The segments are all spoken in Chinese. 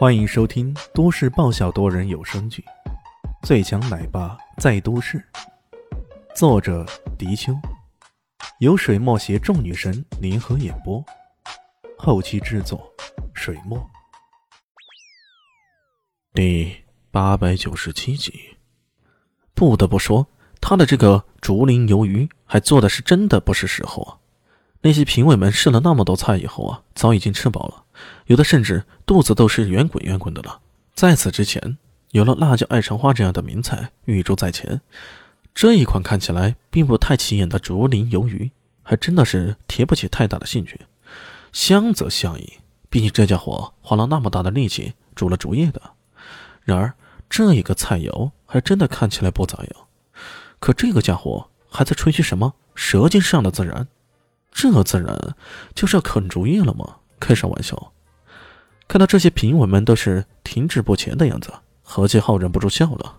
欢迎收听都市爆笑多人有声剧《最强奶爸在都市》，作者：迪秋，由水墨携众女神联合演播，后期制作：水墨。第八百九十七集，不得不说，他的这个竹林鱿鱼还做的是真的不是时候啊！那些评委们试了那么多菜以后啊，早已经吃饱了。有的甚至肚子都是圆滚圆滚的了。在此之前，有了辣椒爱橙花这样的名菜预祝在前，这一款看起来并不太起眼的竹林鱿鱼，还真的是提不起太大的兴趣。香则香矣，毕竟这家伙花了那么大的力气煮了竹叶的。然而这一个菜肴还真的看起来不咋样。可这个家伙还在吹嘘什么“舌尖上的自然”，这自然就是要啃竹叶了吗？开啥玩笑！看到这些评委们都是停滞不前的样子，何其浩忍不住笑了。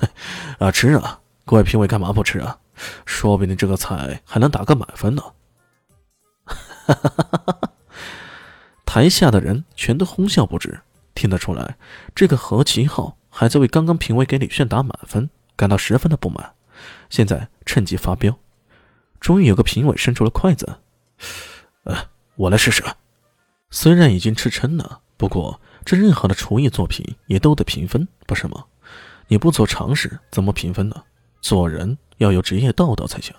啊，吃啊！各位评委干嘛不吃啊？说不定这个菜还能打个满分呢。哈哈哈哈哈台下的人全都哄笑不止，听得出来，这个何其浩还在为刚刚评委给李炫打满分感到十分的不满，现在趁机发飙。终于有个评委伸出了筷子，呃，我来试试。虽然已经吃撑了，不过这任何的厨艺作品也都得评分，不是吗？你不做尝试怎么评分呢？做人要有职业道德才行。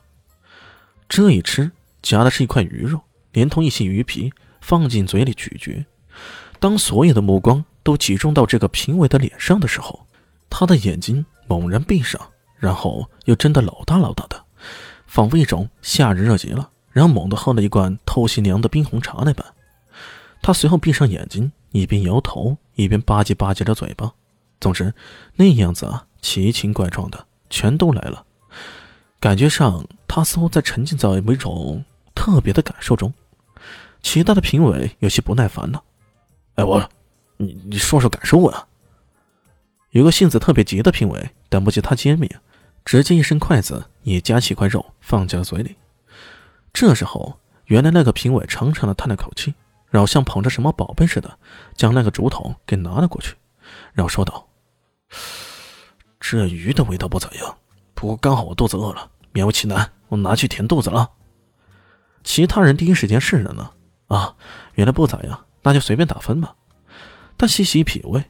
这一吃，夹的是一块鱼肉，连同一些鱼皮，放进嘴里咀嚼。当所有的目光都集中到这个评委的脸上的时候，他的眼睛猛然闭上，然后又睁得老大老大的，仿佛一种夏日热极了，然后猛地喝了一罐透心凉的冰红茶那般。他随后闭上眼睛，一边摇头，一边吧唧吧唧着嘴巴。总之，那样子啊，奇形怪状的，全都来了。感觉上，他似乎在沉浸在某种特别的感受中。其他的评委有些不耐烦了：“哎，我，你你说说感受啊！”有个性子特别急的评委等不及他揭秘，直接一伸筷子，也夹起一块肉放进了嘴里。这时候，原来那个评委长长的叹了口气。然后像捧着什么宝贝似的，将那个竹筒给拿了过去，然后说道：“这鱼的味道不咋样，不过刚好我肚子饿了，勉为其难，我拿去填肚子了。”其他人第一时间是的呢，啊，原来不咋样，那就随便打分吧。但细细一品味，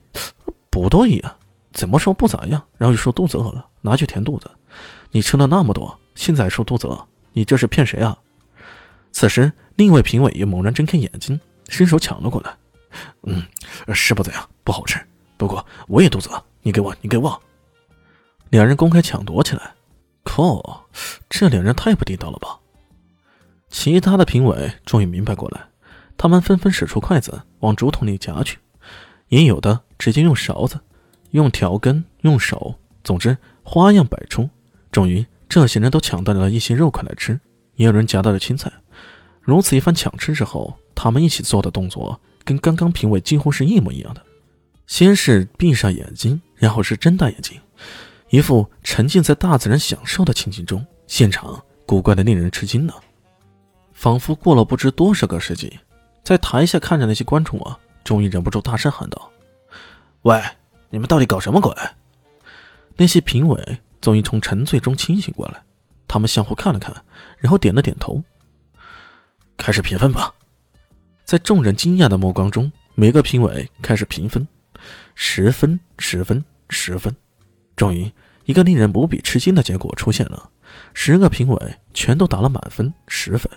不对呀，怎么说不咋样？然后又说肚子饿了，拿去填肚子。你吃了那么多，现在还说肚子饿，你这是骗谁啊？此时，另一位评委也猛然睁开眼睛。伸手抢了过来，嗯，是不怎样，不好吃。不过我也肚子饿，你给我，你给我。两人公开抢夺起来，靠，这两人太不地道了吧！其他的评委终于明白过来，他们纷纷使出筷子往竹筒里夹去，也有的直接用勺子、用条根、用手，总之花样百出。终于，这些人都抢到了一些肉块来吃，也有人夹到了青菜。如此一番抢吃之后，他们一起做的动作跟刚刚评委几乎是一模一样的。先是闭上眼睛，然后是睁大眼睛，一副沉浸在大自然享受的情景中。现场古怪的令人吃惊呢，仿佛过了不知多少个世纪。在台下看着那些观众啊，终于忍不住大声喊道：“喂，你们到底搞什么鬼？”那些评委终于从沉醉中清醒过来，他们相互看了看，然后点了点头。开始评分吧，在众人惊讶的目光中，每个评委开始评分，十分、十分、十分。终于，一个令人无比吃惊的结果出现了：十个评委全都打了满分，十分，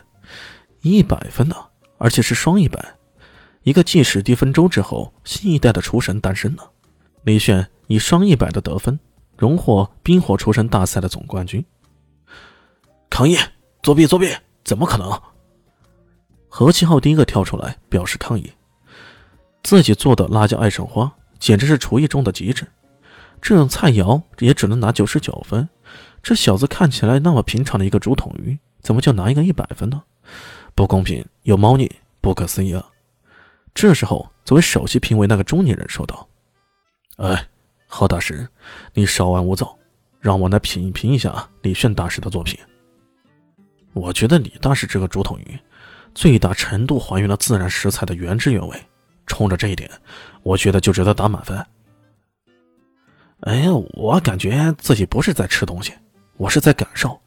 一百分呢，而且是双一百。一个计时低分周之后，新一代的厨神诞生了。李炫以双一百的得分，荣获冰火厨神大赛的总冠军。抗议！作弊！作弊！怎么可能？何其浩第一个跳出来表示抗议，自己做的辣椒爱上花简直是厨艺中的极致，这种菜肴也只能拿九十九分。这小子看起来那么平常的一个竹筒鱼，怎么就拿一个一百分呢？不公平，有猫腻，不可思议啊！这时候，作为首席评委那个中年人说道：“哎，何大师，你稍安勿躁，让我来品评一下李炫大师的作品。我觉得李大师这个竹筒鱼。”最大程度还原了自然食材的原汁原味，冲着这一点，我觉得就值得打满分。哎呀，我感觉自己不是在吃东西，我是在感受，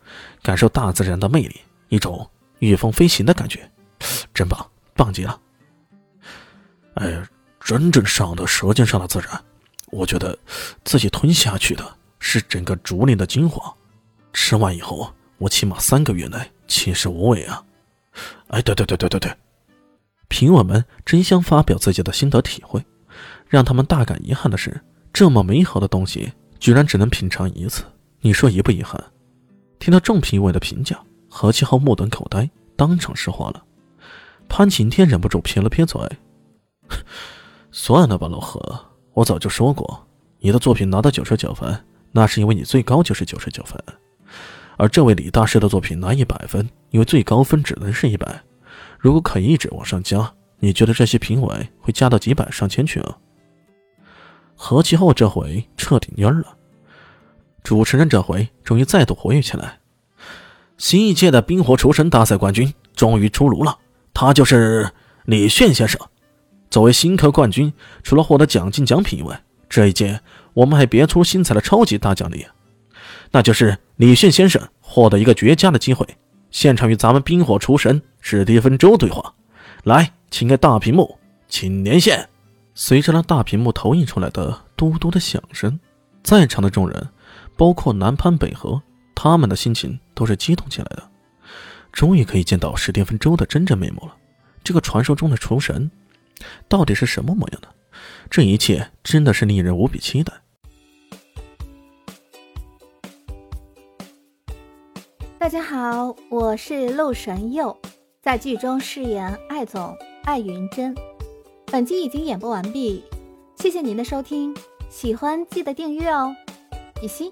感受大自然的魅力，一种御风飞行的感觉，真棒，棒极了！哎，真正上的舌尖上的自然，我觉得自己吞下去的是整个竹林的精华，吃完以后，我起码三个月内寝食无味啊！哎，对对对对对对，评委们争相发表自己的心得体会，让他们大感遗憾的是。这么美好的东西，居然只能品尝一次，你说遗不遗憾？听到众评委的评价，何其浩目瞪口呆，当场石化了。潘晴天忍不住撇了撇嘴：“算了吧，老何，我早就说过，你的作品拿到九十九分，那是因为你最高就是九十九分；而这位李大师的作品拿一百分，因为最高分只能是一百。如果肯一直往上加，你觉得这些评委会加到几百上千去啊？”何其后这回彻底蔫了，主持人这回终于再度活跃起来。新一届的冰火厨神大赛冠军终于出炉了，他就是李炫先生。作为新科冠军，除了获得奖金奖品以外，这一届我们还别出心裁的超级大奖励，那就是李迅先生获得一个绝佳的机会，现场与咱们冰火厨神史蒂芬周对话。来，请开大屏幕，请连线。随着那大屏幕投影出来的嘟嘟的响声，在场的众人，包括南潘北河，他们的心情都是激动起来的。终于可以见到史蒂芬周的真正面目了。这个传说中的厨神，到底是什么模样呢？这一切真的是令人无比期待。大家好，我是陆神佑，在剧中饰演艾总艾云珍。本集已经演播完毕，谢谢您的收听，喜欢记得订阅哦，比心。